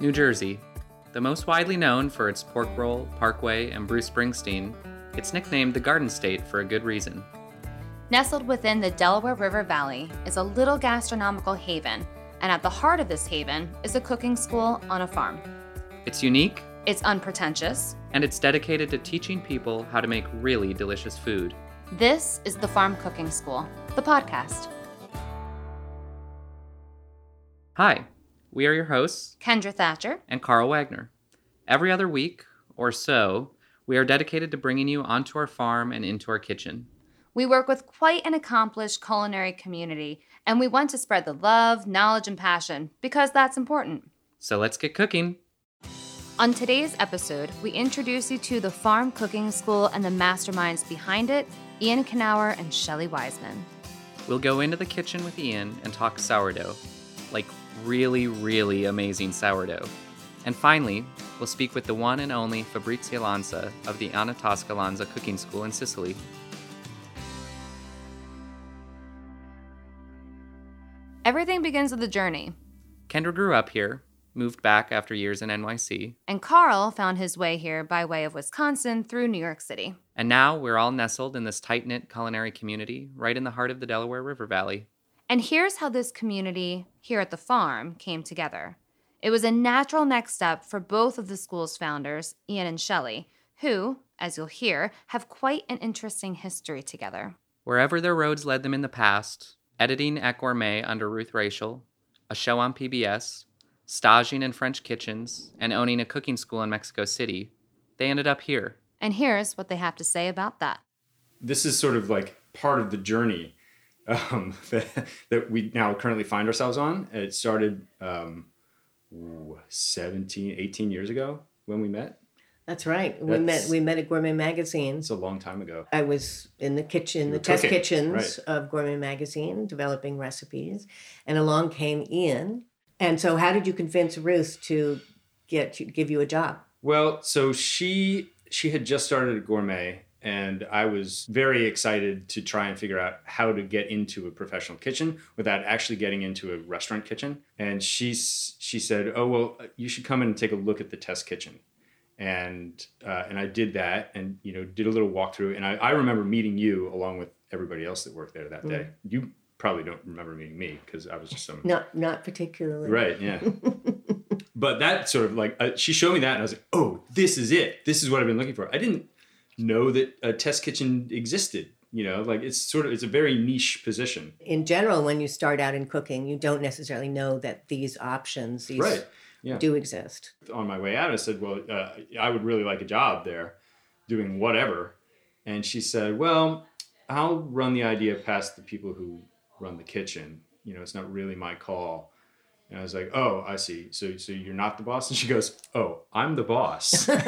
New Jersey. The most widely known for its pork roll, parkway, and Bruce Springsteen, it's nicknamed the Garden State for a good reason. Nestled within the Delaware River Valley is a little gastronomical haven, and at the heart of this haven is a cooking school on a farm. It's unique, It's unpretentious. and it's dedicated to teaching people how to make really delicious food. This is the Farm Cooking School, the podcast. Hi, we are your hosts, Kendra Thatcher. and Carl Wagner. Every other week or so, we are dedicated to bringing you onto our farm and into our kitchen. We work with quite an accomplished culinary community, and we want to spread the love, knowledge, and passion because that's important. So let's get cooking. On today's episode, we introduce you to the Farm Cooking School and the masterminds behind it, Ian Knauer and Shelley Wiseman. We'll go into the kitchen with Ian and talk sourdough. Like really, really amazing sourdough. And finally, we'll speak with the one and only Fabrizia Lanza of the Anna Tosca Lanza Cooking School in Sicily. Everything begins with a journey, Kendra grew up here, moved back after years in NYC, and Carl found his way here by way of Wisconsin through New York City. and now we're all nestled in this tight knit culinary community right in the heart of the Delaware River Valley. And here's how this community here at the farm came together. It was a natural next step for both of the school's founders, Ian and Shelley, who, as you'll hear, have quite an interesting history together. Wherever their roads led them in the past, editing at Gourmet under Ruth Reichl, a show on PBS, staging in French kitchens, and owning a cooking school in Mexico City, they ended up here. And here's what they have to say about that. this is sort of like part of the journey um, that, that we now currently find ourselves on. It started um, ooh, 17, 18 years ago when we met. That's right. We met we met at Gourmet Magazine. It's a long time ago. I was in the kitchen, You the test cooking, kitchens right. of Gourmet Magazine, developing recipes, and along came Ian. And so, how did you convince Ruth to get you, give you a job? Well, so she she had just started at Gourmet, and I was very excited to try and figure out how to get into a professional kitchen without actually getting into a restaurant kitchen. And she she said, "Oh well, you should come in and take a look at the test kitchen." And uh, and I did that, and you know, did a little walkthrough. And I, I remember meeting you along with everybody else that worked there that day. You probably don't remember meeting me because I was just some Not not particularly. Right, yeah. but that sort of like, uh, she showed me that and I was like, oh, this is it. This is what I've been looking for. I didn't know that a test kitchen existed. You know, like it's sort of, it's a very niche position. In general, when you start out in cooking, you don't necessarily know that these options these Right. Yeah. do exist. On my way out, I said, well, uh, I would really like a job there doing whatever. And she said, well, I'll run the idea past the people who run the kitchen. You know, it's not really my call. And I was like, "Oh, I see. So, so you're not the boss?" And she goes, "Oh, I'm the boss." I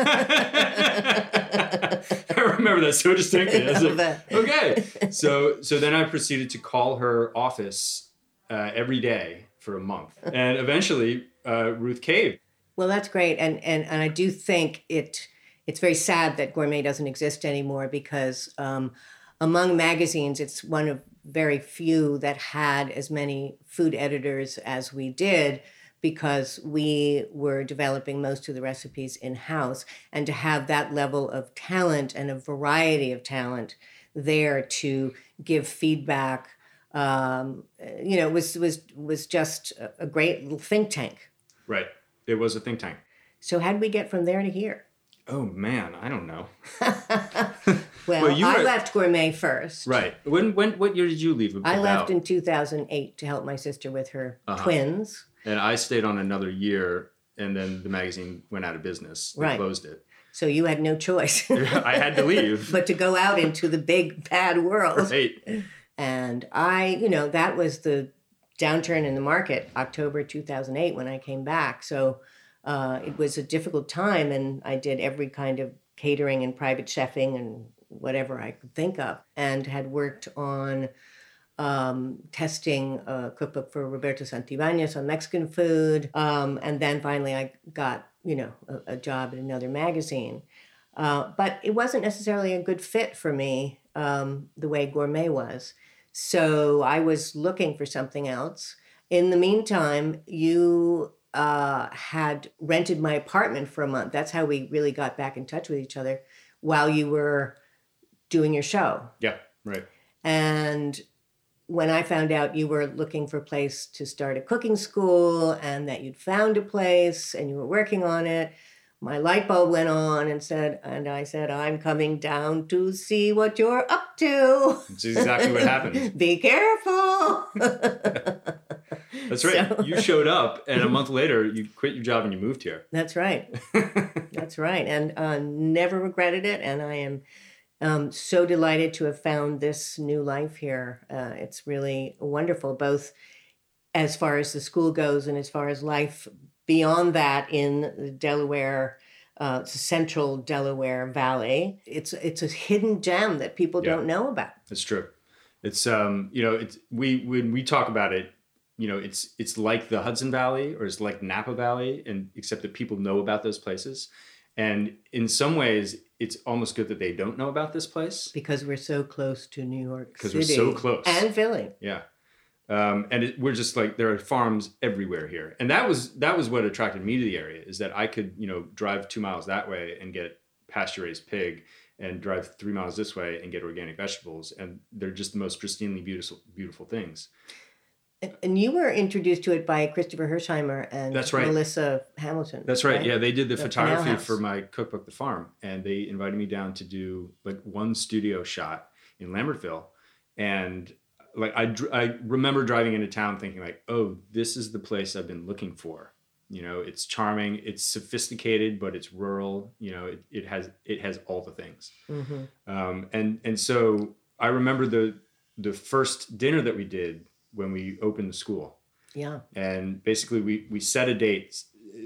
remember that so distinctly. I was like, "Okay." So, so then I proceeded to call her office uh, every day for a month, and eventually uh, Ruth caved. Well, that's great, and and and I do think it it's very sad that gourmet doesn't exist anymore because um, among magazines, it's one of very few that had as many food editors as we did because we were developing most of the recipes in house, and to have that level of talent and a variety of talent there to give feedback. Um, you know, was was was just a- great little think tank. Right. It was a think tank. So how did we get from there to here? Oh man, I don't know. Well, Well, you I were- left Gourmet first. Right. When when what year did you leave? I left in 2008 to help my sister with her Uh-huh. twins. and I stayed on another year, and then the magazine went out of business. They Right. closed it. So you had no choice I had to leave. but to go out into the big bad world. Right. And I, you know, that was the downturn in the market, October 2008, when I came back. So uh, it was a difficult time, and I did every kind of catering and private chefing and whatever I could think of, and had worked on um, testing a cookbook for Roberto Santibáñez on Mexican food. Um, and then finally, I got, you know, a, a job at another magazine. Uh, but it wasn't necessarily a good fit for me um, the way gourmet was. So I was looking for something else. In the meantime, you uh, had rented my apartment for a month. That's how we really got back in touch with each other while you were doing your show. Yeah, right. And when I found out you were looking for a place to start a cooking school and that you'd found a place and you were working on it, my light bulb went on and said, and I said, I'm coming down to see what you're up to. That's exactly what happened. Be careful. That's right. So- You showed up, and a month later, you quit your job and you moved here. That's right. That's right. And uh, never regretted it. And I am um, so delighted to have found this new life here. Uh, it's really wonderful, both as far as the school goes and as far as life beyond that in the Delaware. Uh, central Delaware Valley. It's it's a hidden gem that people Yeah. don't know about. That's true. It's um, you know, it's we when we talk about it, you know, it's it's like the Hudson Valley or it's like Napa Valley, and except that people know about those places, and in some ways, it's almost good that they don't know about this place. because we're so close to New York. Because we're so close. And Philly. Yeah. Um, and it, we're just like there are farms everywhere here, and that was that was what attracted me to the area is that I could you know drive two miles that way and get pasture raised pig, and drive three miles this way and get organic vegetables, and they're just the most pristinely beautiful beautiful things. And- you were introduced to it by Christopher Hirsheimer and That's right. Melissa Hamilton. That's right. Yeah, they did the, The photography for my cookbook, The Farm, and they invited me down to do like one studio shot in Lambertville, and like I I remember driving into town thinking like, oh, this is the place I've been looking for. You know, it's charming, it's sophisticated, but it's rural. You know, it, it has it has all the things. hmm Um, and and so I remember the the first dinner that we did when we opened the school Yeah. and basically we we set a date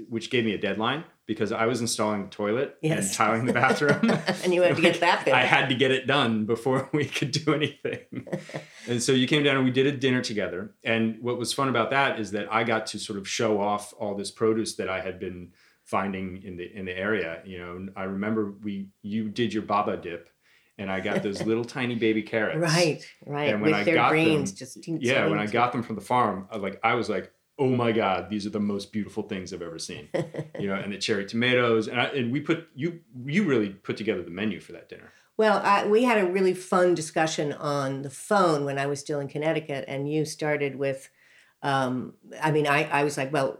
which gave me a deadline because I was installing the toilet and tiling the bathroom. And you had to get that bit. I had to get it done before we could do anything. and so you came down and we did a dinner together. And what was fun about that is that I got to sort of show off all this produce that I had been finding in the in the area. You know, I remember we you did your baba dip and I got those little tiny baby carrots. Right, right. And when With I their got greens, them- just Yeah, when I got them from the farm, I, like I was like, "Oh my god, these are the most beautiful things I've ever seen." you know, and the cherry tomatoes, and I, and we put you you really put together the menu for that dinner. Well, I, we had a really fun discussion on the phone when I was still in Connecticut, and you started with, um, I mean, I, I was like, well,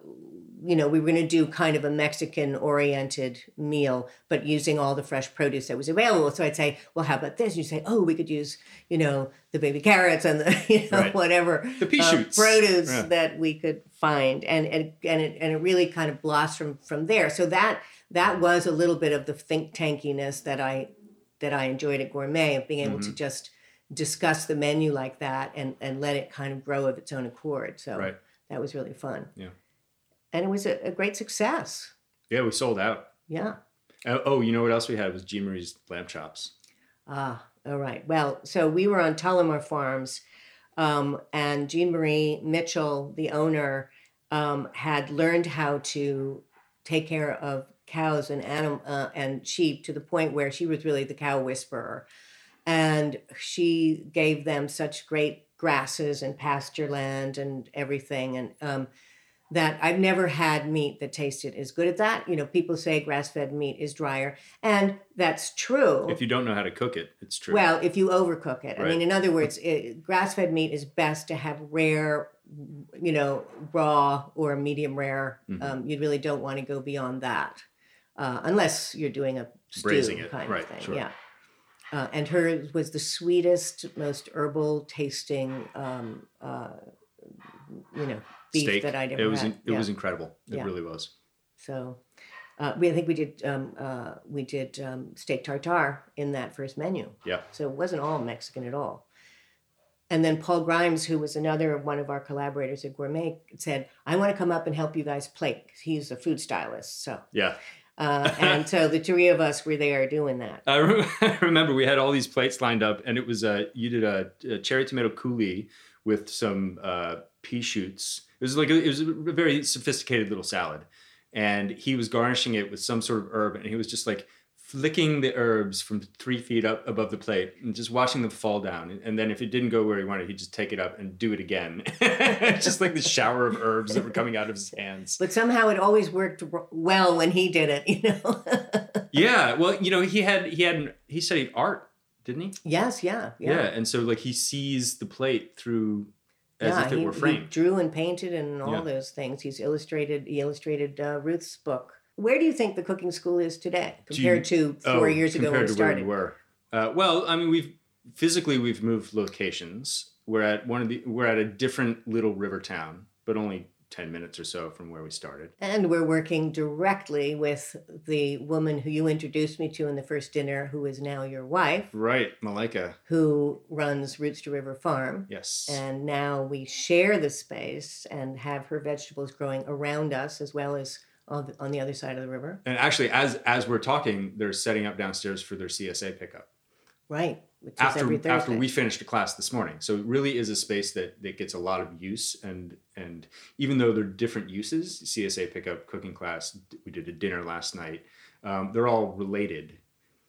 you know, we were going to do kind of a Mexican oriented meal, but using all the fresh produce that was available. So I'd say, well, how about this? And you say, oh, we could use, you know, the baby carrots and the, you know, Right. whatever The pea uh, shoots. produce Yeah. that we could find, and and and it, and it really kind of blossomed from there. So that that was a little bit of the think tankiness that I that I enjoyed at Gourmet of being able Mm-hmm. to just discuss the menu like that and and let it kind of grow of its own accord. So Right. that was really fun. Yeah. And it was a, a great success. Yeah, we sold out. Yeah. Oh, oh, you know what else we had was Jean Marie's lamb chops. Ah, all right. Well, so we were on Tullamore Farms, um, and Jean Marie Mitchell, the owner, um, had learned how to take care of cows and anim- uh, and sheep to the point where she was really the cow whisperer, and she gave them such great grasses and pasture land and everything, and um, that I've never had meat that tasted as good as that. You know, people say grass-fed meat is drier, and that's true. If you don't know how to cook it, it's true. Well, if you overcook it, Right. I mean, in other words, grass-fed meat is best to have rare, you know, raw or medium rare. Mhm. Um, you really don't want to go beyond that, uh, unless you're doing a stew Braising it, kind right, of thing. sure. Yeah. Uh, and hers was the sweetest, most herbal tasting, um, uh, you know, beef steak. that I'd ever it was had. it Yeah. was incredible. It Yeah. really was. So, uh, we I think we did um, uh, we did um, steak tartare in that first menu. Yeah. So it wasn't all Mexican at all. And then Paul Grimes, who was another one of our collaborators at Gourmet, said, "I want to come up and help you guys plate." He's a food stylist, so Yeah. uh, and so the three of us were there doing that. I re- I remember we had all these plates lined up, and it was uh, you did a, a cherry tomato coulis with some uh, pea shoots. It was like a, it was a very sophisticated little salad, and he was garnishing it with some sort of herb, and he was just like flicking the herbs from three feet up above the plate and just watching them fall down. And then if it didn't go where he wanted, he'd just take it up and do it again. just like the shower of herbs that were coming out of his hands. But somehow it always worked well when he did it, you know. Yeah, well, you know, he had he had he studied art, didn't he? yes, yeah, Yeah. yeah. and so like he sees the plate through as yeah, if it he, were framed. drew and painted and all Yeah. those things. He's illustrated. He illustrated uh, Ruth's book. Where do you think the cooking school is today Do you- compared to four Oh, years ago when compared it to where started? we were. Uh, well, I mean, we've physically we've moved locations. We're at one of the we're at a different little river town, but only ten minutes or so from where we started. And we're working directly with the woman who you introduced me to in the first dinner, who is now your wife, Right, Malika. who runs Roots to River Farm. Yes. And now we share the space and have her vegetables growing around us as well as on the, on the other side of the river. And actually, as as we're talking, they're setting up downstairs for their CSA pickup Right. After after we finished a class this morning. So it really is a space that that gets a lot of use. And and even though they're different uses, CSA pickup, cooking class, we did a dinner last night. Um, they're all related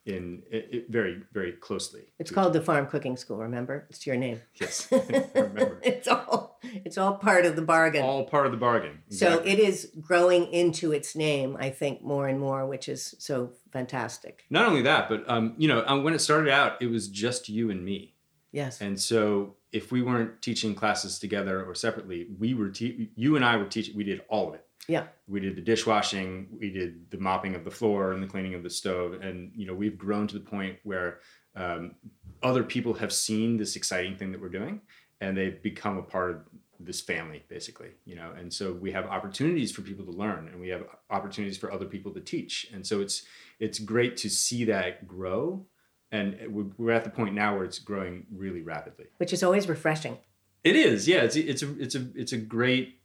in it, it very very closely. It's called the Farm Cooking School, remember? It's your name. Yes, I remember. it's all it's all part of the bargain. All part of the bargain. So it is growing into its name, I think, more and more, which is so fantastic. Not only that, but um, you know, um, when it started out, it was just you and me, Yes. and so if we weren't teaching classes together or separately, we were te- you and I were teaching. We did all of it. Yeah. We did the dishwashing, we did the mopping of the floor and the cleaning of the stove, and you know, we've grown to the point where um, other people have seen this exciting thing that we're doing, and they've become a part of this family basically you know and so we have opportunities for people to learn and we have opportunities for other people to teach and so it's it's great to see that grow and we're- we're at the point now where it's growing really rapidly Which is always refreshing. it is yeah it's it's a it's a it's a great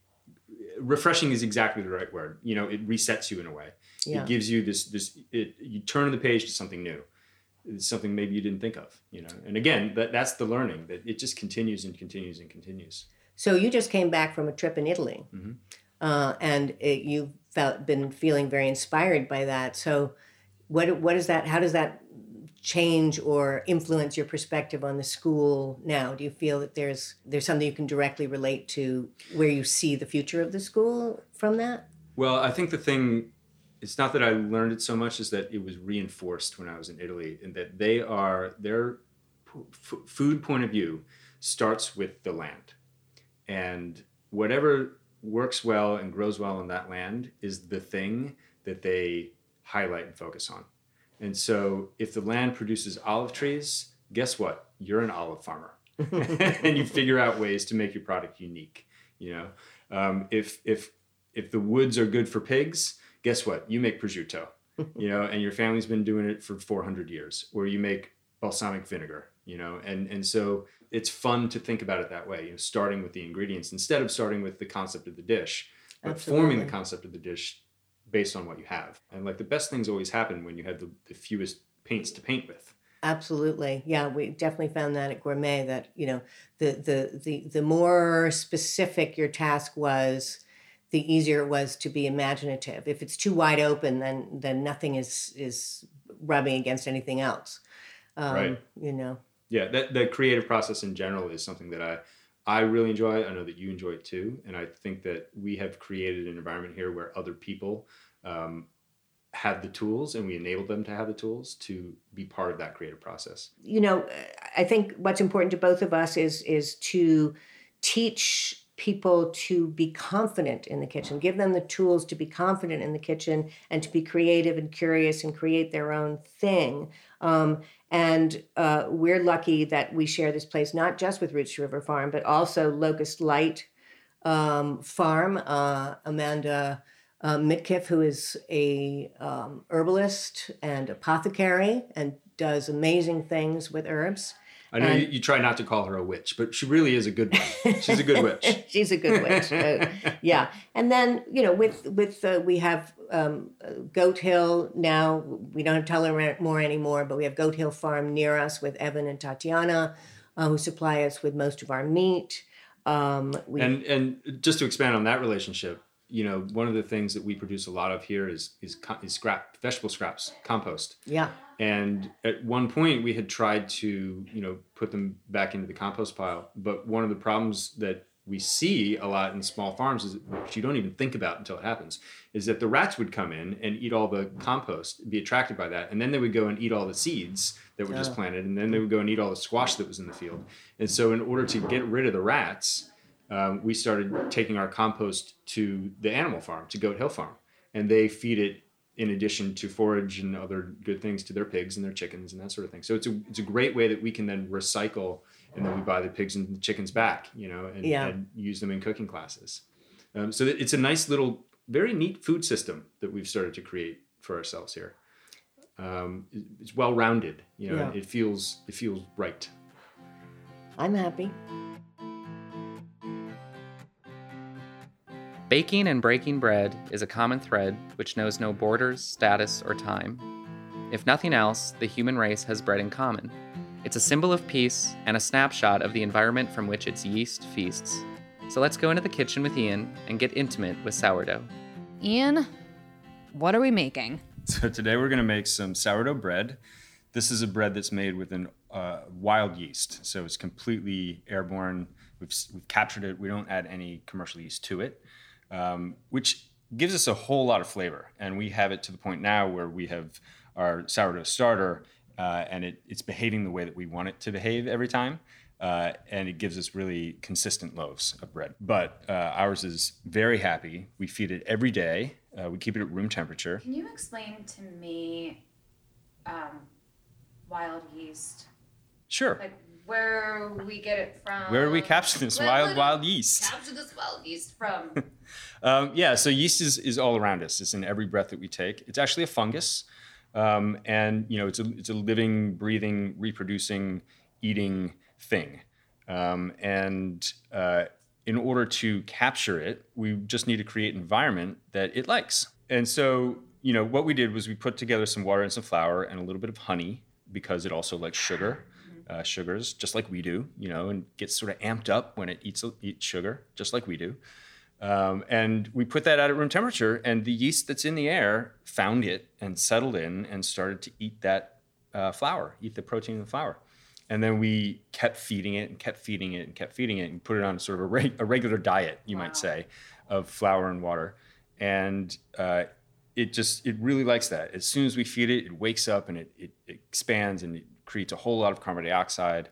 refreshing is exactly the right word you know it resets you in a way Yeah. it gives you this this it, you turn the page to something new it's something maybe you didn't think of you know and again that that's the learning that it just continues and continues and continues So you just came back from a trip in Italy, Mhm. uh, and it, you've felt been feeling very inspired by that. So, what what is that? How does that change or influence your perspective on the school now? Do you feel that there's there's something you can directly relate to where you see the future of the school from that? Well, I think the thing, it's not that I learned it so much, is that it was reinforced when I was in Italy, and that they are, their f- food point of view starts with the land. And whatever works well and grows well in that land is the thing that they highlight and focus on. And so if the land produces olive trees, guess what? You're an olive farmer. and you figure out ways to make your product unique. You know, um, if if if the woods are good for pigs, guess what? You make prosciutto. You know, and your family's been doing it for 400 years. Or you make balsamic vinegar. You know, and and so it's fun to think about it that way. You know, starting with the ingredients instead of starting with the concept of the dish, but forming the concept of the dish based on what you have. And like the best things always happen when you have the, the fewest paints to paint with. Absolutely. Yeah, we definitely found that at Gourmet that, you know, the the the the more specific your task was, the easier it was to be imaginative. If it's too wide open, then then nothing is is rubbing against anything else. Um, Right. You know. yeah that the creative process in general is something that i i really enjoy it. i know that you enjoy it too and i think that we have created an environment here where other people um, have the tools and we enable them to have the tools to be part of that creative process you know, I think what's important to both of us is is to teach people to be confident in the kitchen, give them the tools to be confident in the kitchen and to be creative and curious and create their own thing. Um, and uh, we're lucky that we share this place not just with Roots River Farm, but also Locust Light um, Farm. Uh, Amanda uh, Mitkiff, who is a um, herbalist and apothecary and does amazing things with herbs. I know you, you try not to call her a witch but she really is a good one she's a good witch She's a good witch. Uh, yeah, and then you know, with with uh, we have um, Goat Hill now. We don't have Tullamore anymore, but we have Goat Hill Farm near us with Evan and Tatiana, uh, who supply us with most of our meat. Um, we, and and just to expand on that relationship you know, one of the things that we produce a lot of here is is, is scrap vegetable scraps, compost. Yeah. And at one point, we had tried to, you know, put them back into the compost pile. But one of the problems that we see a lot in small farms is which you don't even think about until it happens is that the rats would come in and eat all the compost be attracted by that and then they would go and eat all the seeds that were just Oh. planted and then they would go and eat all the squash that was in the field and so in order to get rid of the rats um, we started taking our compost to the animal farm to goat hill farm and they feed it in addition to forage and other good things to their pigs and their chickens and that sort of thing so it's a, it's a great way that we can then recycle and then we buy the pigs and the chickens back, you know, and, Yeah. and use them in cooking classes. Um, so it's a nice little, very neat food system that we've started to create for ourselves here. Um, it's well rounded, you know. Yeah. It feels it feels right. I'm happy. Baking and breaking bread is a common thread which knows no borders, status, or time. If nothing else, the human race has bread in common. It's a symbol of peace and a snapshot of the environment from which its yeast feasts. So let's go into the kitchen with Ian and get intimate with sourdough. Ian, what are we making? So today we're going to make some sourdough bread. This is a bread that's made with an uh, wild yeast, so it's completely airborne. We've, we've captured it. We don't add any commercial yeast to it, um, which gives us a whole lot of flavor. And we have it to the point now where we have our sourdough starter, uh, and it, it's behaving the way that we want it to behave every time. Uh, and it gives us really consistent loaves of bread. But uh, ours is very happy. We feed it every day. Uh, we keep it at room temperature. Can you explain to me um, wild yeast? Sure. Like where we get it from? Where do we capture this wild, wild yeast? Capture this wild yeast from. Um, yeah, so yeast is, is all around us. It's in every breath that we take. It's actually a fungus, um, and you know it's a it's a living, breathing, reproducing, eating thing. Um, and uh, in order to capture it, we just need to create an environment that it likes. And so you know what we did was we put together some water and some flour and a little bit of honey because it also likes sugar. Uh, sugars, just like we do, you know, and gets sort of amped up when it eats eats sugar, just like we do. Um, and we put that out at room temperature, and the yeast that's in the air found it and settled in and started to eat that uh, flour, eat the protein in the flour. And then we kept feeding it and kept feeding it and kept feeding it and put it on sort of a, reg- a regular diet, you might say, of flour and water. And uh, it just, it really likes that. As soon as we feed it, it wakes up and it, it, it expands and it creates a whole lot of carbon dioxide.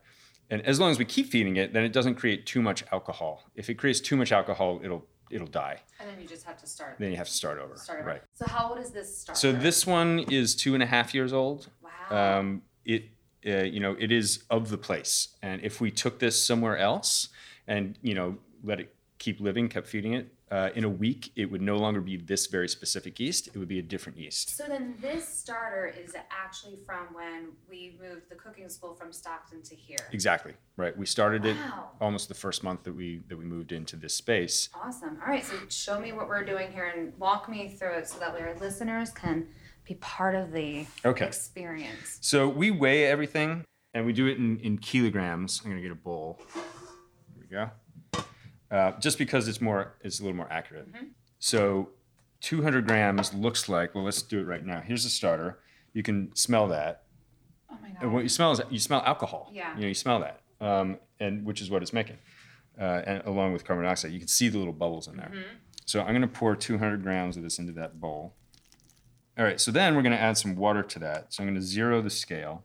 And as long as we keep feeding it, then it doesn't create too much alcohol. If it creates too much alcohol, it'll it'll die. and then you just have to start. Then you have to start over. start over. Right. So how old is this start? So this one is two and a half years old. Wow. Um, it uh, you know it is of the place, and if we took this somewhere else and you know let it keep living, kept feeding it, uh, in a week it would no longer be this very specific yeast. It would be a different yeast. So then this starter is actually from when we moved the cooking school from Stockton to here. Exactly right. We started it almost the first month that we that we moved into this space. Awesome. All right, so show me what we're doing here and walk me through it so that our listeners can be part of the Okay. experience. So we weigh everything and we do it in, in kilograms. I'm gonna get a bowl. Here we go. Uh, just because it's more, it's a little more accurate. So 200 grams looks like. Well, let's do it right now. Here's the starter. You can smell that, Oh my and god. what you smell is you smell alcohol. Yeah. You know, you smell that, um, and which is what it's making, uh, and along with carbon dioxide, you can see the little bubbles in there. So I'm gonna pour 200 grams of this into that bowl. All right. So then we're gonna add some water to that. So I'm gonna zero the scale,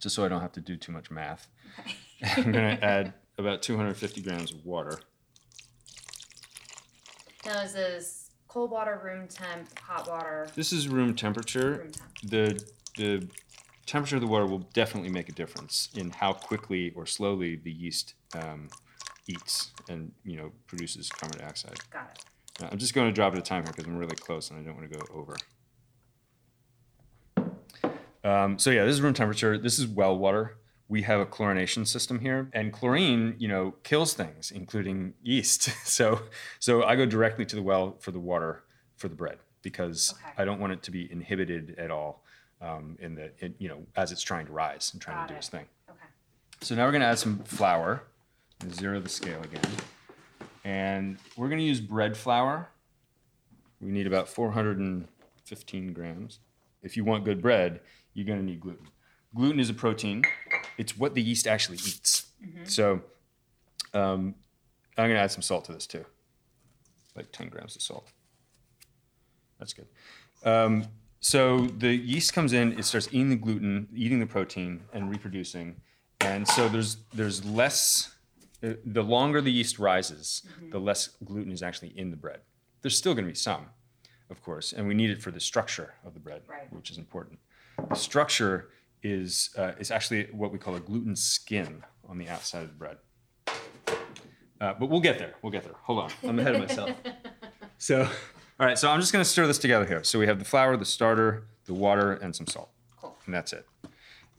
just so I don't have to do too much math. I'm gonna add about 250 grams of water. Is this cold water, room temp, hot water? This is room temperature. Room temp. The the temperature of the water will definitely make a difference in how quickly or slowly the yeast um, eats and you know produces carbon dioxide. Got it. Now, I'm just going to drop it a time here because I'm really close and I don't want to go over. Um, so yeah, this is room temperature. This is well water. We have a chlorination system here, and chlorine, you know, kills things, including yeast. so, so I go directly to the well for the water for the bread because Okay. I don't want it to be inhibited at all um, in the, in, you know, as it's trying to rise and trying Got to do it. its thing. Okay. So now we're gonna add some flour. Zero the scale again. And we're gonna use bread flour. We need about 415 grams. If you want good bread, you're going to need gluten. Gluten is a protein. It's what the yeast actually eats. So um, I'm going to add some salt to this too, like 10 grams of salt. That's good. Um, so the yeast comes in, it starts eating the gluten, eating the protein, and reproducing. And so there's there's less. uh, The longer the yeast rises, the less gluten is actually in the bread. There's still going to be some, of course, and we need it for the structure of the bread, Right. which is important. The structure is uh, is actually what we call a gluten skin on the outside of the bread. Uh, but we'll get there. We'll get there. Hold on, I'm ahead of myself. So, all right. So I'm just going to stir this together here. So we have the flour, the starter, the water, and some salt, Cool. and that's it.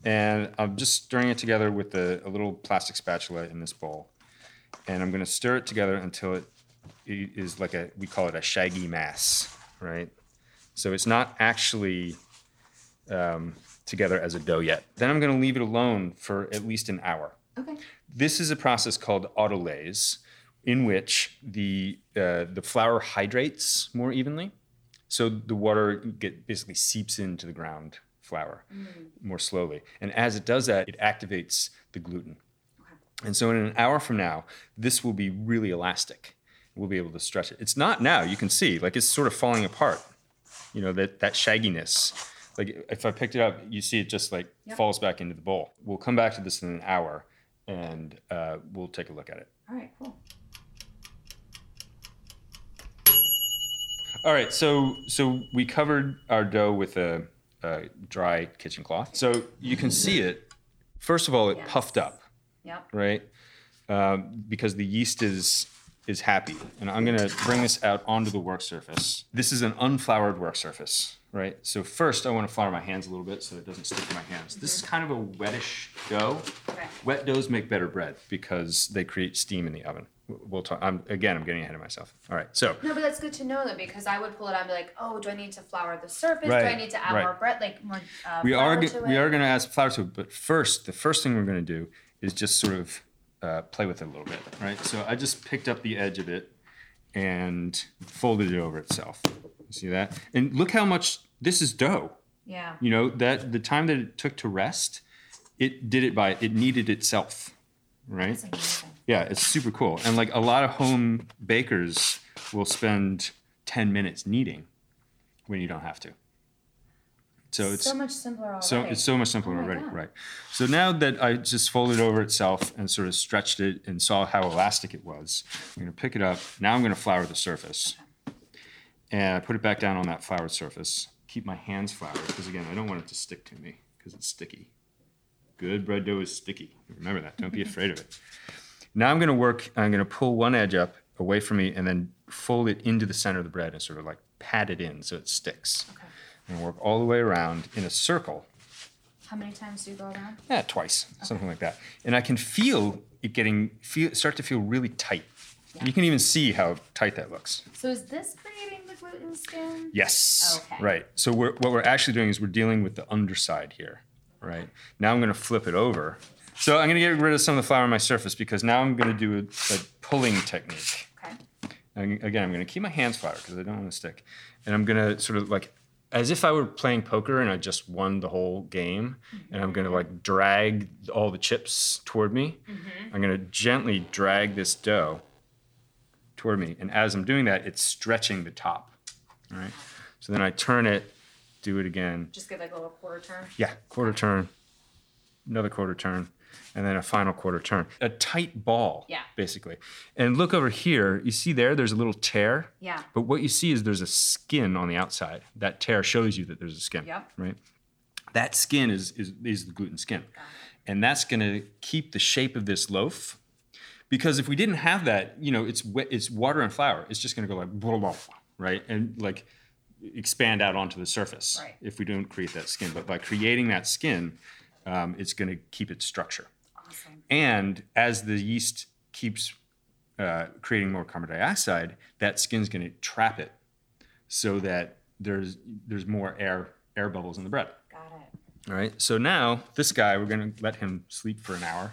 And I'm just stirring it together with a, a little plastic spatula in this bowl, and I'm going to stir it together until it i- is like a we call it a shaggy mass, right? So it's not actually um, together as a dough yet. Then I'm going to leave it alone for at least an hour. Okay. This is a process called autolyse, in which the uh, the flour hydrates more evenly, so the water get basically seeps into the ground flour more slowly, and as it does that, it activates the gluten. Okay. And so, in an hour from now, this will be really elastic. We'll be able to stretch it. It's not now. You can see, like it's sort of falling apart. You know that that shagginess. Like if I picked it up, you see it just like Yep. falls back into the bowl. We'll come back to this in an hour, and uh, we'll take a look at it. All right, cool. All right, so so we covered our dough with a, a dry kitchen cloth. So you can see it. First of all, it Yes. puffed up, Yep. right? Um, because the yeast is is happy, and I'm gonna bring this out onto the work surface. This is an unfloured work surface, right? So first, I want to flour my hands a little bit so it doesn't stick to my hands. This is kind of a wettish dough. Okay. Wet doughs make better bread because they create steam in the oven. We'll talk. I'm, again, I'm getting ahead of myself. All right, so. No, but that's good to know though because I would pull it out and be like, oh, do I need to flour the surface? Do I need to add right. more bread, like more? Uh, we are to we are going to add flour to it, but first, the first thing we're going to do is just sort of uh, play with it a little bit, right? So I just picked up the edge of it and folded it over itself. You see that? And look how much this is dough. Yeah. You know that the time that it took to rest, it did it by it kneaded itself, right? Yeah, it's super cool. And like a lot of home bakers will spend 10 minutes kneading when you don't have to. So it's so much simpler already. so it's so much simpler Oh already, God. right? So now that I just folded over itself and sort of stretched it and saw how elastic it was, I'm gonna pick it up. Now I'm gonna flour the surface, and I put it back down on that floured surface. Keep my hands floured because again, I don't want it to stick to me because it's sticky. Good bread dough is sticky. Remember that. Don't be afraid of it. Now I'm gonna work. I'm gonna pull one edge up away from me and then fold it into the center of the bread and sort of like pat it in so it sticks. Okay. And work all the way around in a circle How many times do you go around? yeah, twice, something like that. And I can feel it getting feel start to feel really tight. You can even see how tight that looks. So is this creating the gluten skin? Yes. Okay. Right. So we're, what we're actually doing is we're dealing with the underside here. Right. Now I'm going to flip it over. So I'm going to get rid of some of the flour on my surface because now I'm going to do a, a pulling technique. Okay. And again, I'm going to keep my hands flat because I don't want to stick. And I'm going to sort of like, as if I were playing poker and I just won the whole game, mm-hmm. and I'm going to like drag all the chips toward me. Mm-hmm. I'm going to gently drag this dough toward me. And as I'm doing that, it's stretching the top. All right. So then I turn it, do it again. Just give like a little quarter turn. Yeah, quarter turn, another quarter turn, and then a final quarter turn. A tight ball, Yeah. basically. And look over here, you see there, there's a little tear. Yeah. But what you see is there's a skin on the outside. That tear shows you that there's a skin. Yep. Right? That skin is, is, is the gluten skin. And that's going to keep the shape of this loaf. Because if we didn't have that, you know, it's wet, it's water and flour. It's just going to go like blah, blah, blah, right, and like expand out onto the surface Right. if we don't create that skin. But by creating that skin, um, it's going to keep its structure. Awesome. And as the yeast keeps uh, creating more carbon dioxide, that skin's going to trap it, so that there's there's more air air bubbles in the bread. Got it. All right. So now this guy, we're going to let him sleep for an hour.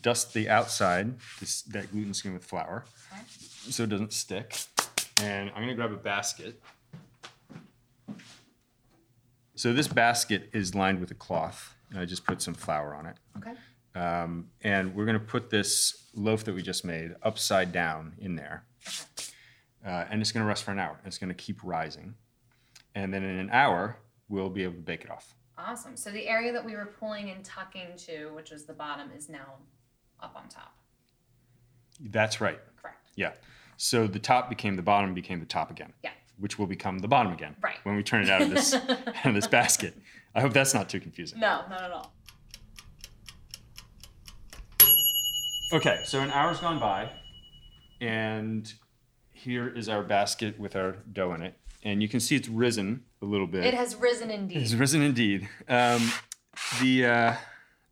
Dust the outside, this, that gluten skin with flour, Okay. so it doesn't stick. And I'm gonna grab a basket. So this basket is lined with a cloth, and I just put some flour on it. Okay. Um, and we're gonna put this loaf that we just made upside down in there. Uh, and it's gonna rest for an hour. It's gonna keep rising. And then in an hour, we'll be able to bake it off. Awesome. So the area that we were pulling and tucking to, which was the bottom, is now up on top. That's right. Correct. Yeah. So the top became the bottom, became the top again. Yeah. Which will become the bottom again. Right. When we turn it out of this out of this basket. I hope that's not too confusing. No, not at all. Okay, so an hour's gone by, and here is our basket with our dough in it. And you can see it's risen a little bit. It has risen indeed. It's risen indeed. Um, the, uh,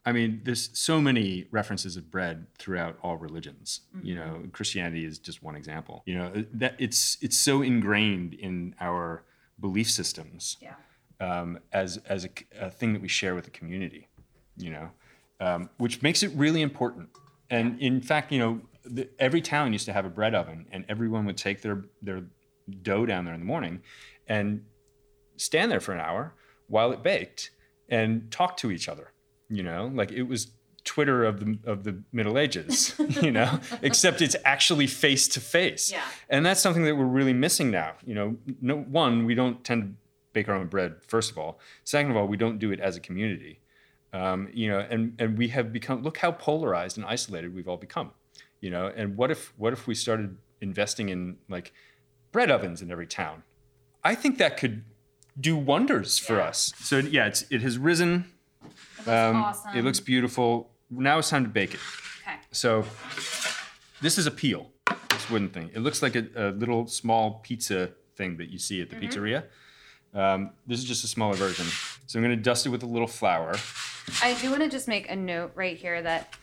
I mean, there's so many references of bread throughout all religions. You know, Christianity is just one example. You know, that it's it's so ingrained in our belief systems yeah. um, as as a, a thing that we share with the community. You know, um, which makes it really important. And in fact, you know, the, every town used to have a bread oven, and everyone would take their their dough down there in the morning, and stand there for an hour while it baked and talk to each other. You know, like it was Twitter of the of the Middle Ages. You know, except it's actually face to face. And that's something that we're really missing now. You know, no one we don't tend to bake our own bread. First of all, second of all, we don't do it as a community. Um, you know, and and we have become look how polarized and isolated we've all become. You know, and what if what if we started investing in like bread ovens in every town? I think that could do wonders for us. So yeah, it's it has risen. It looks Um, awesome. It looks beautiful. Now it's time to bake it. Okay. So this is a peel, this wooden thing. It looks like a, a little small pizza thing that you see at the pizzeria. Um, this is just a smaller version. So I'm going to dust it with a little flour. I do want to just make a note right here that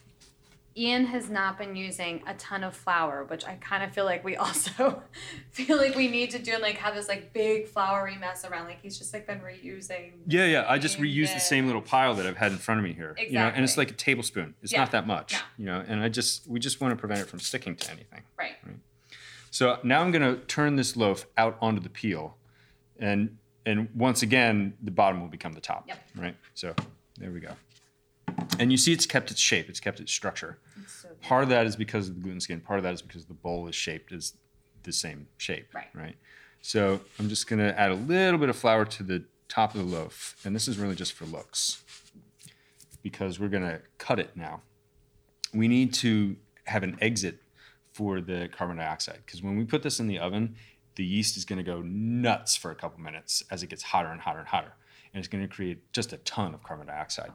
Ian has not been using a ton of flour, which I kind of feel like we also feel like we need to do and like have this like big floury mess around. Like he's just like been reusing. Yeah, yeah. I just reused the same little pile that I've had in front of me here. You know, and it's like a tablespoon. It's Yeah. not that much. No. You know, and I just we just want to prevent it from sticking to anything. Right. So now I'm going to turn this loaf out onto the peel, and and once again the bottom will become the top. Yep. Right. So there we go. And you see, it's kept its shape. It's kept its structure. It's so. Part of that is because of the gluten skin. Part of that is because the bowl is shaped as the same shape. Right. Right. So I'm just going to add a little bit of flour to the top of the loaf, and this is really just for looks, because we're going to cut it now. We need to have an exit for the carbon dioxide because when we put this in the oven, the yeast is going to go nuts for a couple minutes as it gets hotter and hotter and hotter, and it's going to create just a ton of carbon dioxide.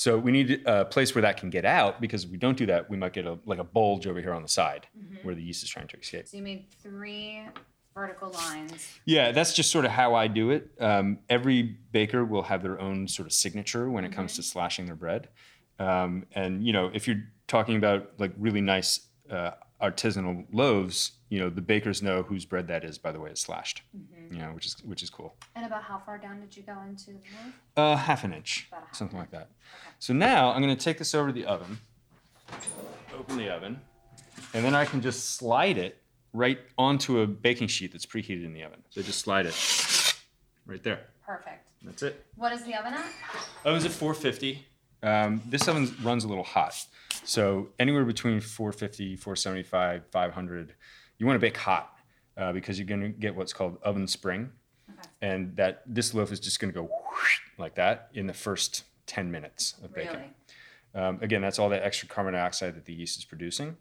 So we need a place where that can get out because if we don't do that, we might get a like a bulge over here on the side where the yeast is trying to escape. So you made three vertical lines. Yeah, that's just sort of how I do it. Um, every baker will have their own sort of signature when it comes to slashing their bread. Um, and you know, if you're talking about like really nice uh, artisanal loaves, you know, the bakers know whose bread that is by the way it's slashed. You know, which is which is cool. And about how far down did you go into the? Uh, half an inch, half something like that. So now I'm going to take this over to the oven, open the oven, and then I can just slide it right onto a baking sheet that's preheated in the oven. So just slide it right there. Perfect. That's it. What is the oven at? Oven's at 450. Um, this oven runs a little hot. So anywhere between 450, 475, 500. You want to bake hot uh, because you're going to get what's called oven spring. Okay. And that this loaf is just going to go whoosh like that in the first 10 minutes of baking. Um, again, that's all that extra carbon dioxide that the yeast is producing,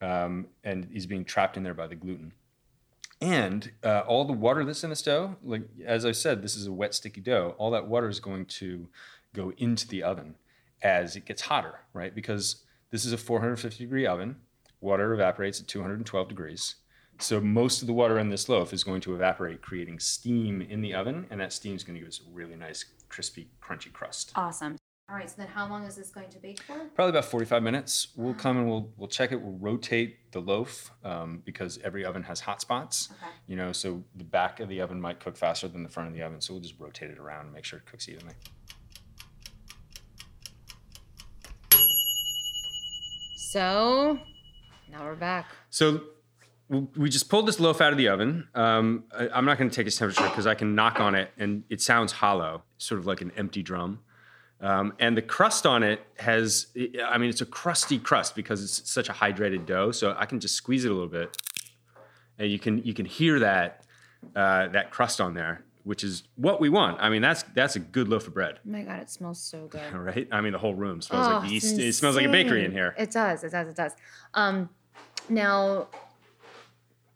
um, and is being trapped in there by the gluten. And uh, all the water that's in this dough, like as I said, this is a wet, sticky dough. All that water is going to go into the oven as it gets hotter, right? Because this is a 450 degree oven. Water evaporates at 212 degrees. So most of the water in this loaf is going to evaporate, creating steam in the oven, and that steam is going to give us a really nice, crispy, crunchy crust. Awesome. All right. So then, how long is this going to bake for? Probably about 45 minutes. We'll come and we'll we'll check it. We'll rotate the loaf um, because every oven has hot spots. Okay. You know, so the back of the oven might cook faster than the front of the oven. So we'll just rotate it around and make sure it cooks evenly. So now we're back. So we just pulled this loaf out of the oven. Um, I, I'm not going to take its temperature because I can knock on it and it sounds hollow, sort of like an empty drum. Um, and the crust on it has, I mean, it's a crusty crust because it's such a hydrated dough. So I can just squeeze it a little bit, and you can you can hear that uh, that crust on there, which is what we want. I mean, that's that's a good loaf of bread, Oh my god, it smells so good. right? I mean, the whole room smells Oh, like yeast. It smells like a bakery in here. It does. It does. It does. Um, now,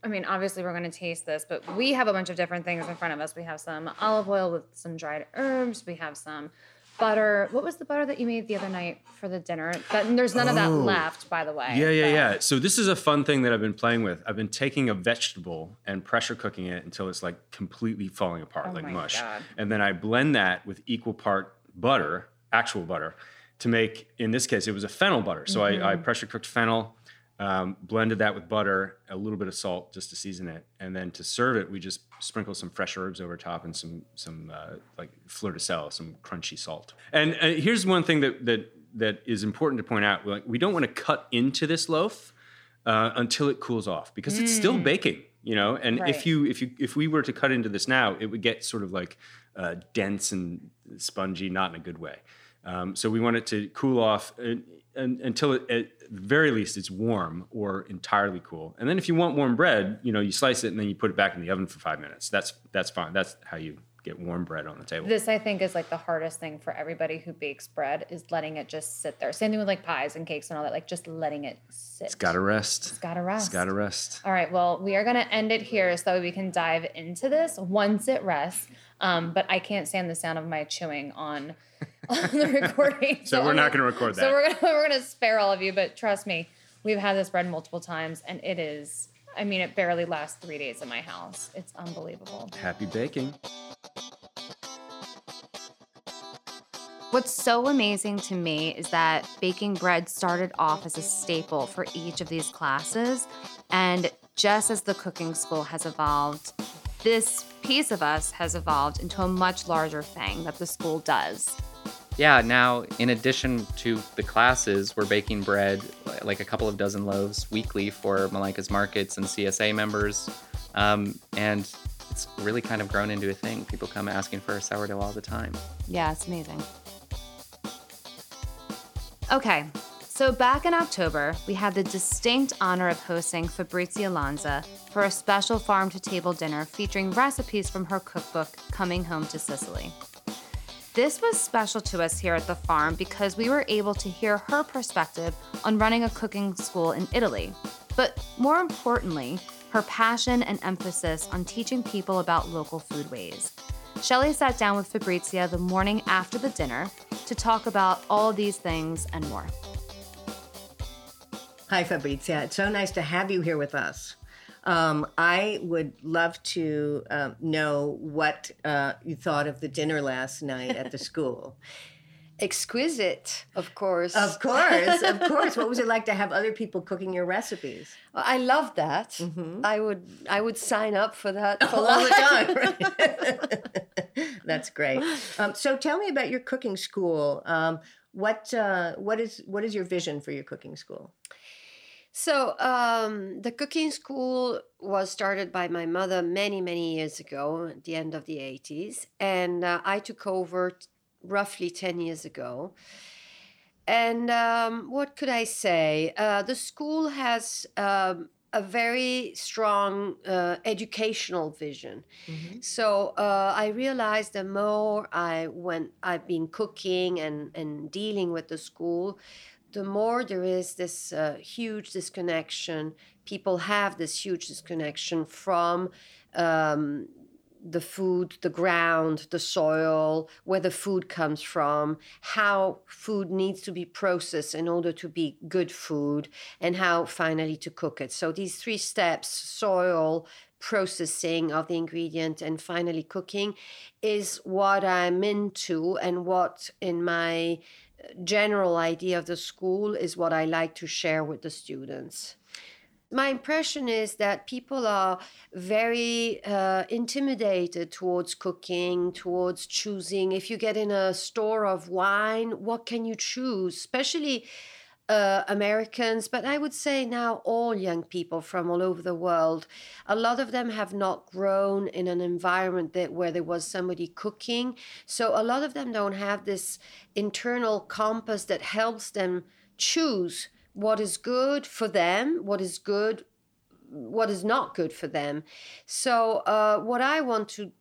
I mean, obviously, we're going to taste this, but we have a bunch of different things in front of us. We have some olive oil with some dried herbs. We have some butter. What was the butter that you made the other night for the dinner? That there's none of that Oh. left, by the way. Yeah, yeah, but- yeah. So this is a fun thing that I've been playing with. I've been taking a vegetable and pressure cooking it until it's like completely falling apart, Oh like mush. God. And then I blend that with equal part butter, actual butter, to make. In this case, it was a fennel butter. So I, I Mm-hmm. pressure cooked fennel, um, blended that with butter, a little bit of salt just to season it, and then to serve it, we just sprinkle some fresh herbs over top and some some uh, like fleur de sel, some crunchy salt. And uh, here's one thing that that that is important to point out: like, we don't want to cut into this loaf uh, until it cools off because it's still baking. You know, and Right. if you if you if we were to cut into this now, it would get sort of like uh, dense and spongy, not in a good way. Um, so we want it to cool off un until it, at very least it's warm or entirely cool. And then if you want warm bread, you know, you slice it and then you put it back in the oven for five minutes. That's that's fine. That's how you get warm bread on the table. This I think is like the hardest thing for everybody who bakes bread is letting it just sit there. Same thing with like pies and cakes and all that, like just letting it sit. it's got to rest. It's gotta rest. It's got to rest. All right, well, we are going to end it here so that we can dive into this once it rests. Um, but I can't stand the sound of my chewing on, on the recording. So we're not gonna- gonna record So that. we're gonna we're gonna spare all of you, but trust me, we've had this bread multiple times, and it is. I mean, it barely lasts three days in my house. It's unbelievable. Happy baking. What's so amazing to me is that baking bread started off as a staple for each of these classes. And just as the cooking school has evolved, this piece of us has evolved into a much larger thing that the school does. Yeah, now in addition to the classes, we're baking bread, like a couple of dozen loaves weekly for Malika's Markets and CSA members. Um, and it's really kind of grown into a thing. People come asking for a sourdough all the time. Yeah, it's amazing. Okay, so back in October, we had the distinct honor of hosting Fabrizia Lanza for a special farm to table dinner featuring recipes from her cookbook, Coming Home to Sicily. This was special to us here at the farm because we were able to hear her perspective on running a cooking school in Italy. But more importantly, her passion and emphasis on teaching people about local foodways. Shelley sat down with Fabrizia the morning after the dinner to talk about all these things and more. Hi, Fabrizia. It's so nice to have you here with us. Um, I would love to um, know what uh, you thought of the dinner last night at the school. Exquisite, of course. of course, of course. What was it like to have other people cooking your recipes I love that. I would I would sign up for that for all the time? That's great. Um, so, tell me about your cooking school. Um, what uh, what is what is your vision for your cooking school? So, um, the cooking school was started by my mother many, many years ago, at the end of the 80s. And uh, I took over t- roughly 10 years ago. And um, what could I say? Uh, the school has um, a very strong uh, educational vision. So uh, I realized the more I went, I've been cooking and, and dealing with the school, the more there is this uh, huge disconnection. People have this huge disconnection from um, the food, the ground, the soil, where the food comes from, how food needs to be processed in order to be good food, and how finally to cook it. So these three steps soil, processing of the ingredient, and finally cooking is what I'm into and what in my general idea of the school is what I like to share with the students. My impression is that people are very uh, intimidated towards cooking, towards choosing. If you get in a store of wine, what can you choose? Especially uh, Americans, but I would say now all young people from all over the world. A lot of them have not grown in an environment that where there was somebody cooking, so a lot of them don't have this internal compass that helps them choose what is good for them, what is good, what is not good for them. So uh, what I want to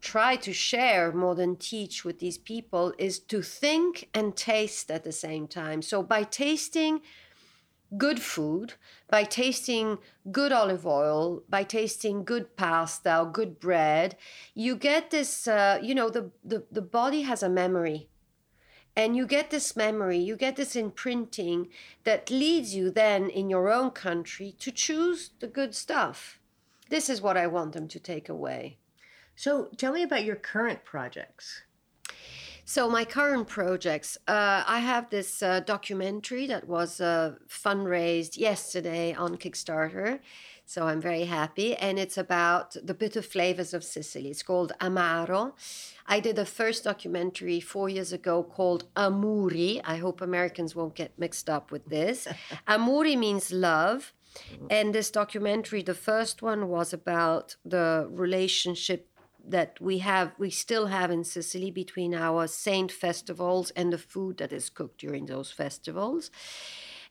try to share more than teach with these people is to think and taste at the same time. So by tasting good food, by tasting good olive oil, by tasting good pasta or good bread, you get this, uh, you know, the, the, the body has a memory. And you get this memory, you get this imprinting that leads you then in your own country to choose the good stuff. This is what I want them to take away. So tell me about your current projects. So my current projects, uh, I have this uh, documentary that was uh, fundraised yesterday on Kickstarter. So I'm very happy, and it's about the bitter flavors of Sicily. It's called Amaro. I did a first documentary four years ago called Amuri. I hope Americans won't get mixed up with this. Amuri means love. And this documentary, the first one was about the relationship that we have we still have in Sicily between our saint festivals and the food that is cooked during those festivals.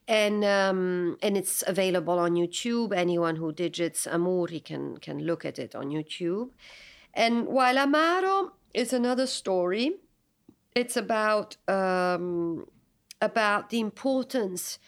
And um, and it's available on YouTube. Anyone who digits Amuri can can look at it on YouTube. And while Amaro is another story, it's about um, about the importance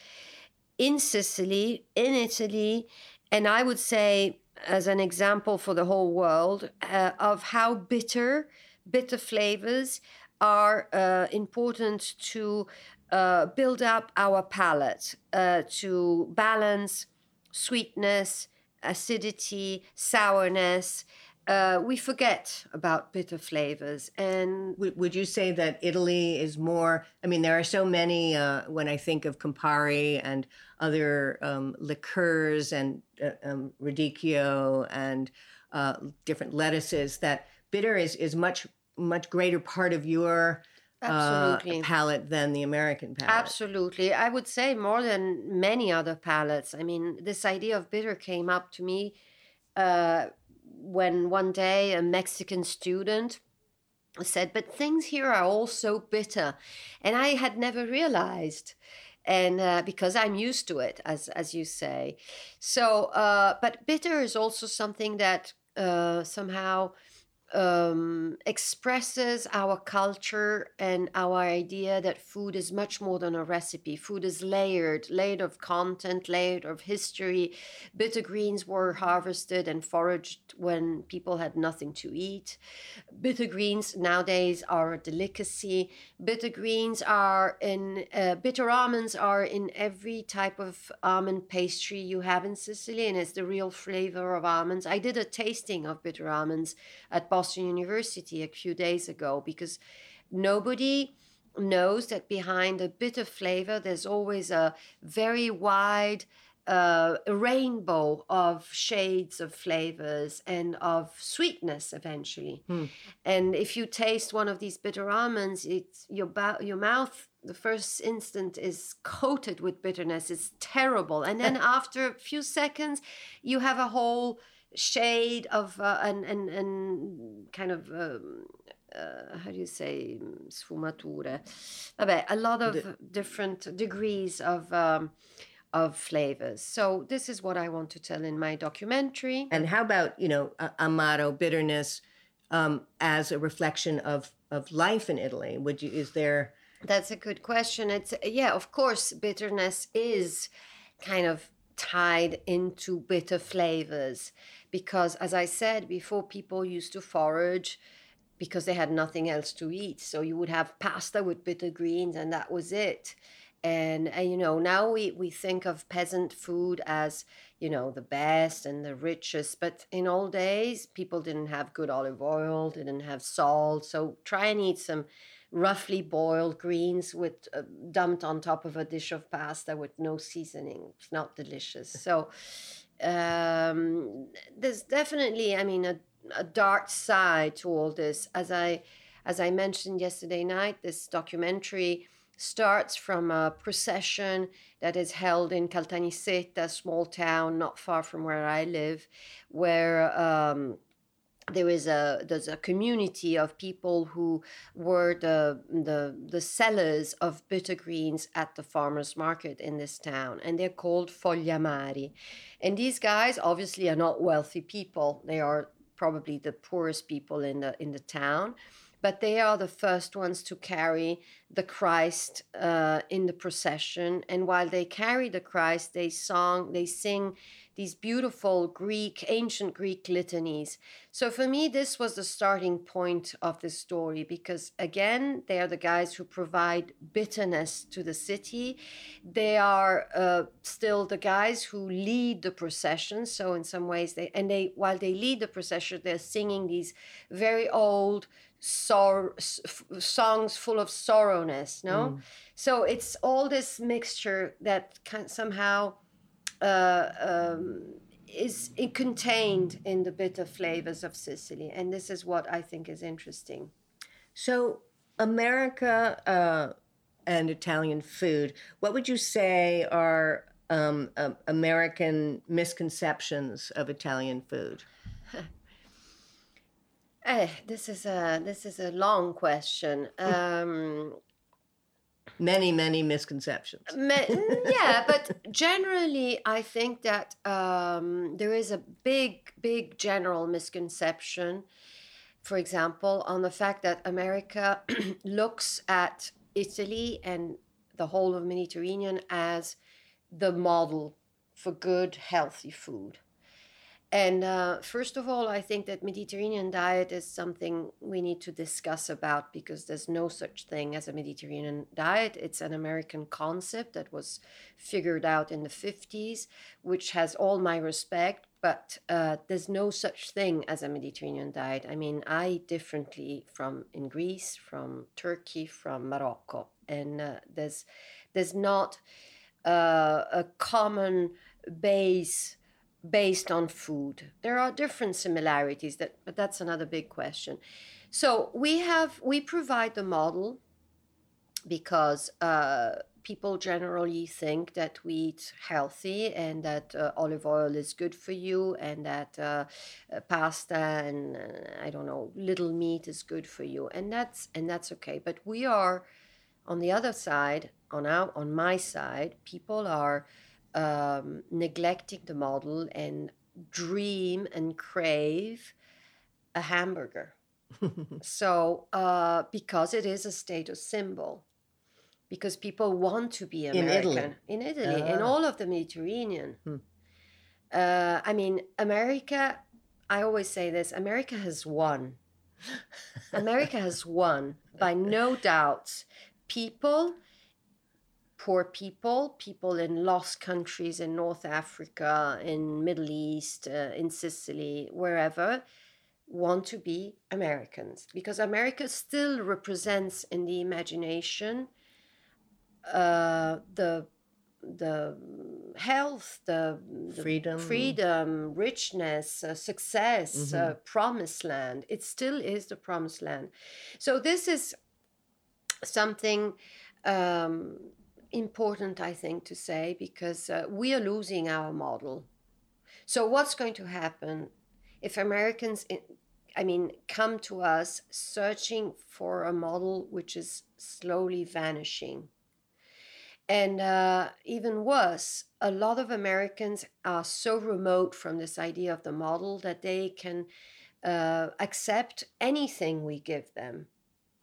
in Sicily, in Italy, and I would say as an example for the whole world uh, of how bitter, bitter flavors are uh, important to uh, build up our palate, uh, to balance sweetness, acidity, sourness. Uh, we forget about bitter flavors and would you say that italy is more i mean there are so many uh, when i think of campari and other um, liqueurs and uh, um, radicchio and uh, different lettuces that bitter is, is much much greater part of your uh, palate than the American palate. Absolutely. I would say more than many other palates. I mean, this idea of bitter came up to me uh, when one day a Mexican student said, But things here are all so bitter. And I had never realized and uh, because I'm used to it, as as you say. So, uh, but bitter is also something that uh, somehow um, expresses our culture and our idea that food is much more than a recipe. Food is layered, layered of content, layered of history. Bitter greens were harvested and foraged when people had nothing to eat. Bitter greens nowadays are a delicacy. Bitter greens are in, uh, bitter almonds are in every type of almond pastry you have in Sicily, and it's the real flavor of almonds. I did a tasting of bitter almonds at Boston Boston University a few days ago because nobody knows that behind a bitter flavor, there's always a very wide uh, rainbow of shades of flavors and of sweetness eventually. Hmm. And if you taste one of these bitter almonds, it's your ba- your mouth the first instant is coated with bitterness. It's terrible. And then after a few seconds, you have a whole shade of uh, and, and and kind of um, uh, how do you say sfumature. Vabbè, a lot of the, different degrees of um, of flavors. So this is what i want to tell in my documentary. And how about you know amaro bitterness um, as a reflection of of life in italy? Would you is there that's a good question. It's yeah of course bitterness is kind of tied into bitter flavors because as i said before people used to forage because they had nothing else to eat so you would have pasta with bitter greens and that was it and, and you know now we, we think of peasant food as you know the best and the richest but in old days people didn't have good olive oil didn't have salt so try and eat some roughly boiled greens with uh, dumped on top of a dish of pasta with no seasoning. It's not delicious. So um, there's definitely, I mean, a, a dark side to all this. As I as I mentioned yesterday night, this documentary starts from a procession that is held in Caltanissetta, a small town not far from where I live, where um, there is a there's a community of people who were the the the sellers of bitter greens at the farmers market in this town and they're called fogliamari and these guys obviously are not wealthy people they are probably the poorest people in the in the town but they are the first ones to carry the Christ uh, in the procession. And while they carry the Christ, they song, they sing these beautiful Greek, ancient Greek litanies. So for me, this was the starting point of the story because, again, they are the guys who provide bitterness to the city. They are uh, still the guys who lead the procession. So in some ways, they and they while they lead the procession, they're singing these very old sor- songs full of sorrowness. No, mm. so it's all this mixture that can somehow um, is contained in the bitter flavors of Sicily, and this is what I think is interesting. So, America uh, and Italian food. What would you say are um, uh, American misconceptions of Italian food? eh, this is a this is a long question. Um, many many misconceptions. Yeah but generally i think that um, there is a big big general misconception for example on the fact that america looks at italy and the whole of mediterranean as the model for good healthy food and uh, first of all, I think that Mediterranean diet is something we need to discuss about because there's no such thing as a Mediterranean diet. It's an American concept that was figured out in the 50s, which has all my respect, but uh, there's no such thing as a Mediterranean diet. I mean, I eat differently from in Greece, from Turkey, from Morocco, and uh, there's there's not uh, a common base based on food. There are different similarities that but that's another big question. So we have we provide the model because uh, people generally think that we eat healthy and that uh, olive oil is good for you and that uh, uh pasta and uh, I don't know little meat is good for you and that's and that's okay. But we are on the other side on our on my side people are um, neglecting the model and dream and crave a hamburger. so, uh, because it is a status symbol, because people want to be American in Italy, in, Italy, in ah. all of the Mediterranean. Hmm. Uh, I mean, America, I always say this America has won. America has won by no doubt. People poor people, people in lost countries in North Africa, in Middle East, uh, in Sicily, wherever, want to be Americans because America still represents in the imagination uh, the the health, the, the freedom, freedom, richness, uh, success, uh, mm-hmm. uh, promised land. It still is the promised land. So this is something um, important, I think, to say because uh, we are losing our model. So, what's going to happen if Americans, I mean, come to us searching for a model which is slowly vanishing? And uh, even worse, a lot of Americans are so remote from this idea of the model that they can uh, accept anything we give them.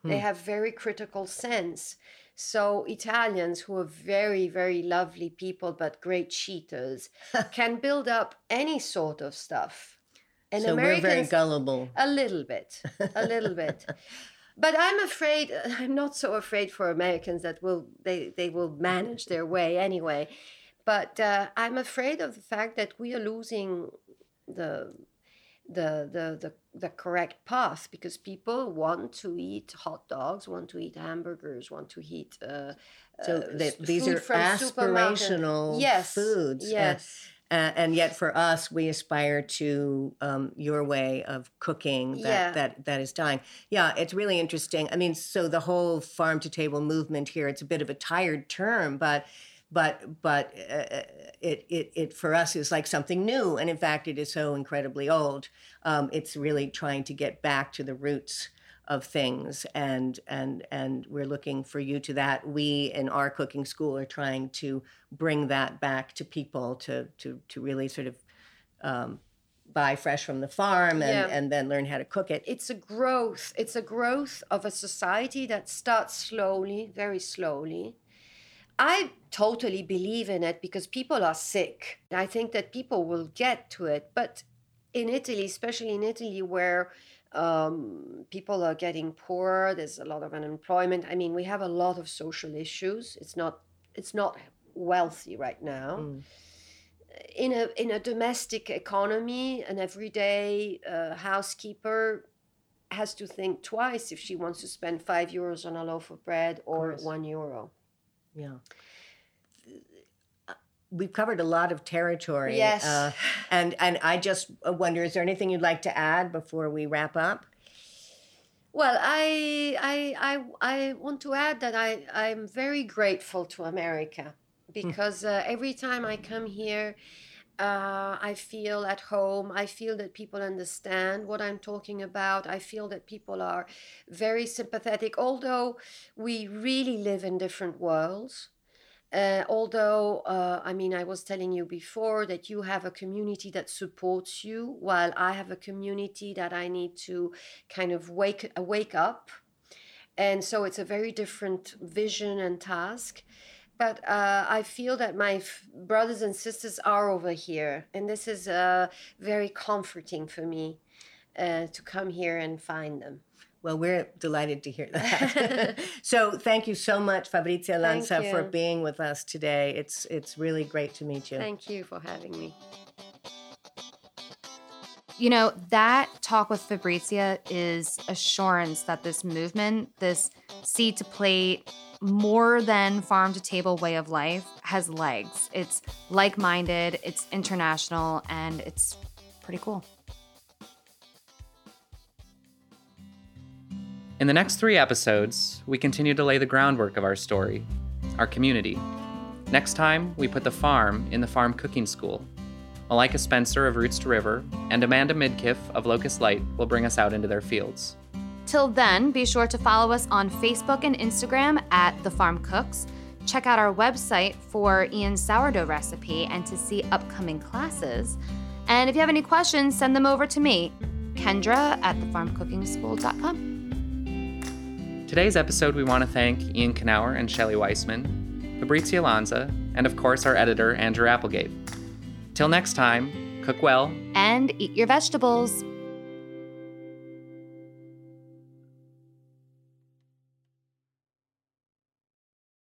Hmm. They have very critical sense. So Italians, who are very, very lovely people but great cheaters, can build up any sort of stuff. And so Americans, we're very gullible. A little bit, a little bit. But I'm afraid. I'm not so afraid for Americans that will they they will manage their way anyway. But uh, I'm afraid of the fact that we are losing the the, the, the, the correct path because people want to eat hot dogs, want to eat hamburgers, want to eat. Uh, so uh, these are aspirational yes, foods. Yes. Uh, and yet, for us, we aspire to um, your way of cooking that, Yeah. that that is dying. Yeah, it's really interesting. I mean, so the whole farm to table movement here, it's a bit of a tired term, but but but uh, it, it it for us is like something new, and in fact, it is so incredibly old. Um, it's really trying to get back to the roots of things and and and we're looking for you to that we in our cooking school are trying to bring that back to people to to to really sort of um, buy fresh from the farm and Yeah. and then learn how to cook it it's a growth it's a growth of a society that starts slowly very slowly i totally believe in it because people are sick i think that people will get to it but in italy especially in italy where um, people are getting poorer there's a lot of unemployment i mean we have a lot of social issues it's not it's not wealthy right now Mm. in a in a domestic economy, an everyday uh, housekeeper has to think twice if she wants to spend five euros on a loaf of bread or course. one euro. Yeah we've covered a lot of territory Yes. uh, and and i just wonder is there anything you'd like to add before we wrap up Well, I I I I want to add that I I'm very grateful to America because uh, every time I come here. Uh, I feel at home. I feel that people understand what I'm talking about. I feel that people are very sympathetic, although we really live in different worlds. Uh, although, uh, I mean, I was telling you before that you have a community that supports you, while I have a community that I need to kind of wake wake up, and so it's a very different vision and task. But uh, I feel that my f- brothers and sisters are over here, and this is uh, very comforting for me uh, to come here and find them. Well, we're delighted to hear that. so, thank you so much, Fabrizia Lanza, for being with us today. It's it's really great to meet you. Thank you for having me. You know, that talk with Fabrizia is assurance that this movement, this seed to plate, more than farm to table way of life has legs. It's like minded, it's international, and it's pretty cool. In the next three episodes, we continue to lay the groundwork of our story, our community. Next time, we put the farm in the farm cooking school. Malika Spencer of Roots to River and Amanda Midkiff of Locust Light will bring us out into their fields. Till then, be sure to follow us on Facebook and Instagram at The Farm Cooks. Check out our website for Ian's sourdough recipe and to see upcoming classes. And if you have any questions, send them over to me, Kendra at thefarmcookingschool.com. Today's episode, we want to thank Ian Knauer and Shelley Wiseman, Fabrizia Lanza, and of course our editor, Andrew Applegate. Till next time, cook well And eat your vegetables.